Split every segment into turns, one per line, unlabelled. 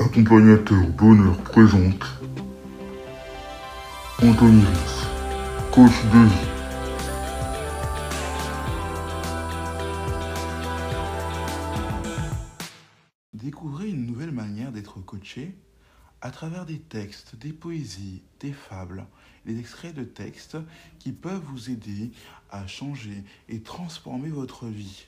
Accompagnateur Bonheur présente Anthony coach de vie.
Découvrez une nouvelle manière d'être coaché à travers des textes, des poésies, des fables, des extraits de textes qui peuvent vous aider à changer et transformer votre vie.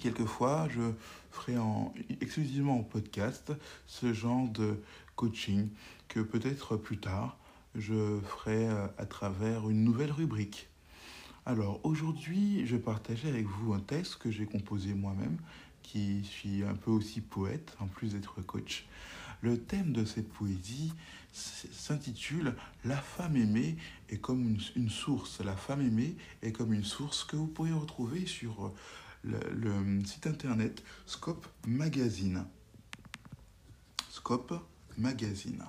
Quelquefois, je ferai en, exclusivement en podcast ce genre de coaching que peut-être plus tard je ferai euh, à travers une nouvelle rubrique. Alors aujourd'hui, je partageais avec vous un texte que j'ai composé moi-même, qui suis un peu aussi poète en plus d'être coach. Le thème de cette poésie s'intitule La femme aimée est comme une, source. La femme aimée est comme une source que vous pourrez retrouver sur le, site internet Scope Magazine. Scope Magazine.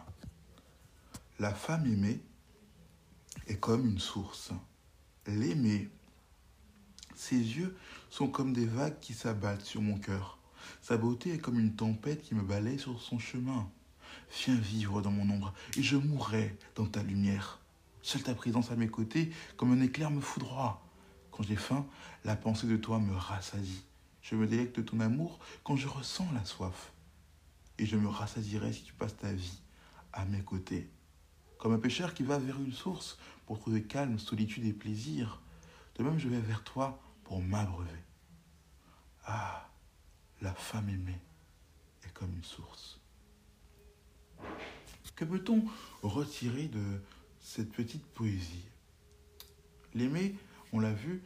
La femme aimée est comme une source. L'aimer, ses yeux sont comme des vagues qui s'abattent sur mon cœur. Sa beauté est comme une tempête qui me balaye sur son chemin. Viens vivre dans mon ombre et je mourrai dans ta lumière. Seule ta présence à mes côtés, comme un éclair, me foudroie. Quand j'ai faim, la pensée de toi me rassasie. Je me délecte de ton amour quand je ressens la soif. Et je me rassasierai si tu passes ta vie à mes côtés. Comme un pêcheur qui va vers une source pour trouver calme, solitude et plaisir, de même je vais vers toi pour m'abreuver. Ah, la femme aimée est comme une source. Que peut-on retirer de cette petite poésie? L'aimer, on l'a vu,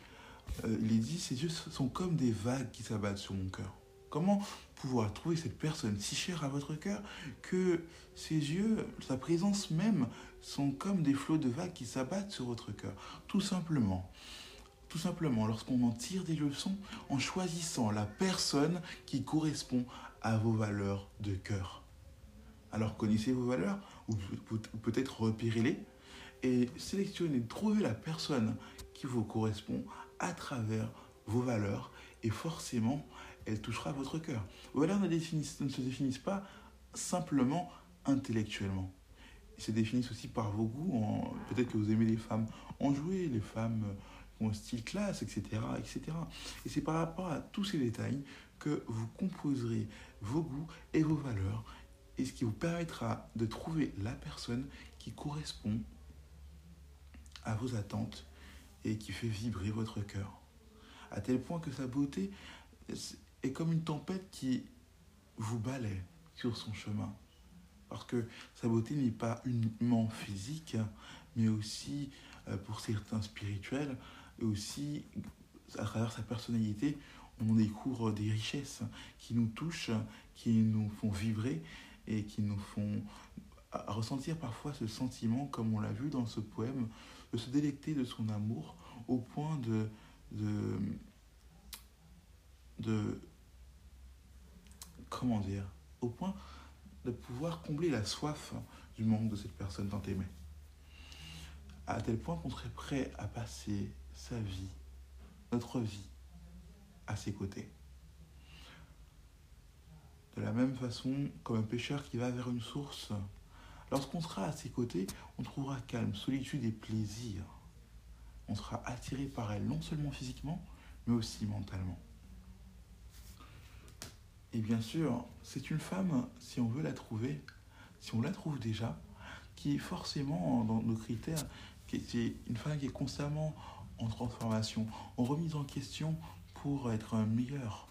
euh, il dit, ses yeux sont comme des vagues qui s'abattent sur mon cœur. Comment pouvoir trouver cette personne si chère à votre cœur que ses yeux, sa présence même, sont comme des flots de vagues qui s'abattent sur votre cœur? Tout simplement. Tout simplement, lorsqu'on en tire des leçons en choisissant la personne qui correspond à vos valeurs de cœur. Alors connaissez vos valeurs, ou peut-être repérez-les, et sélectionnez, trouvez la personne qui vous correspond à travers vos valeurs, et forcément, elle touchera votre cœur. Vos valeurs ne, se définissent pas simplement intellectuellement. Ils se définissent aussi par vos goûts. Peut-être que vous aimez les femmes enjouées, les femmes qui ont un style classe, etc. etc. Et c'est par rapport à tous ces détails que vous composerez vos goûts et vos valeurs, et ce qui vous permettra de trouver la personne qui correspond à vos attentes et qui fait vibrer votre cœur. À tel point que sa beauté est comme une tempête qui vous balaie sur son chemin. Parce que sa beauté n'est pas uniquement physique, mais aussi pour certains spirituels, et aussi à travers sa personnalité, on découvre des richesses qui nous touchent, qui nous font vibrer et qui nous font ressentir parfois ce sentiment, comme on l'a vu dans ce poème, de se délecter de son amour au point de, de, comment dire, au point de pouvoir combler la soif du manque de cette personne tant aimée. À tel point qu'on serait prêt à passer sa vie, notre vie, à ses côtés. De la même façon, comme un pêcheur qui va vers une source, lorsqu'on sera à ses côtés, on trouvera calme, solitude et plaisir. On sera attiré par elle, non seulement physiquement, mais aussi mentalement. Et bien sûr, c'est une femme, si on veut la trouver, si on la trouve déjà, qui est forcément dans nos critères, qui est une femme qui est constamment en transformation, en remise en question pour être meilleure.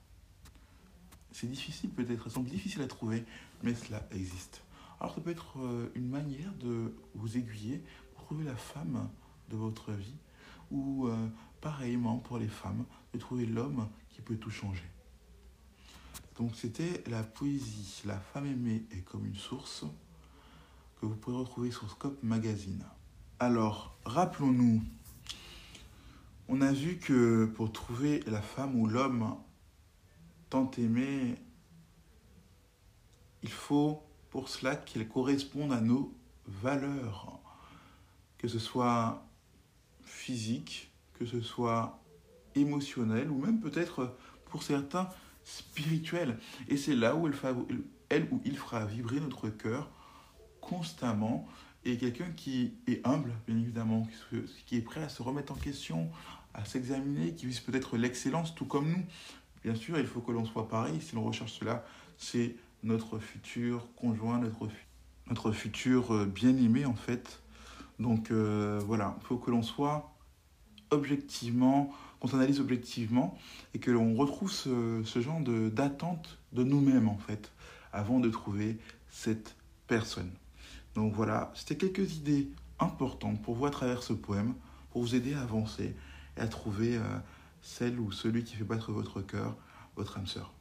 C'est difficile peut-être, semble difficile à trouver, mais cela existe. Alors ça peut être une manière de vous aiguiller pour trouver la femme de votre vie, ou euh, pareillement pour les femmes, de trouver l'homme qui peut tout changer. Donc c'était la poésie La femme aimée est comme une source que vous pourrez retrouver sur Scope Magazine. Alors, rappelons-nous, on a vu que pour trouver la femme ou l'homme tant aimé, il faut pour cela qu'elle corresponde à nos valeurs, que ce soit physique, que ce soit émotionnel ou même peut-être pour certains spirituel. Et c'est là où elle, elle ou il fera vibrer notre cœur constamment et quelqu'un qui est humble, bien évidemment, qui est prêt à se remettre en question, à s'examiner, qui vise peut-être l'excellence tout comme nous. Bien sûr, il faut que l'on soit pareil. Si l'on recherche cela, c'est notre futur conjoint, notre, notre futur euh, bien-aimé en fait. Donc euh, voilà, il faut que l'on soit objectivement, qu'on s'analyse objectivement et que l'on retrouve ce, ce genre d'attente de, nous-mêmes en fait, avant de trouver cette personne. Donc voilà, c'était quelques idées importantes pour vous à travers ce poème, pour vous aider à avancer et à trouver euh, celle ou celui qui fait battre votre cœur, votre âme sœur.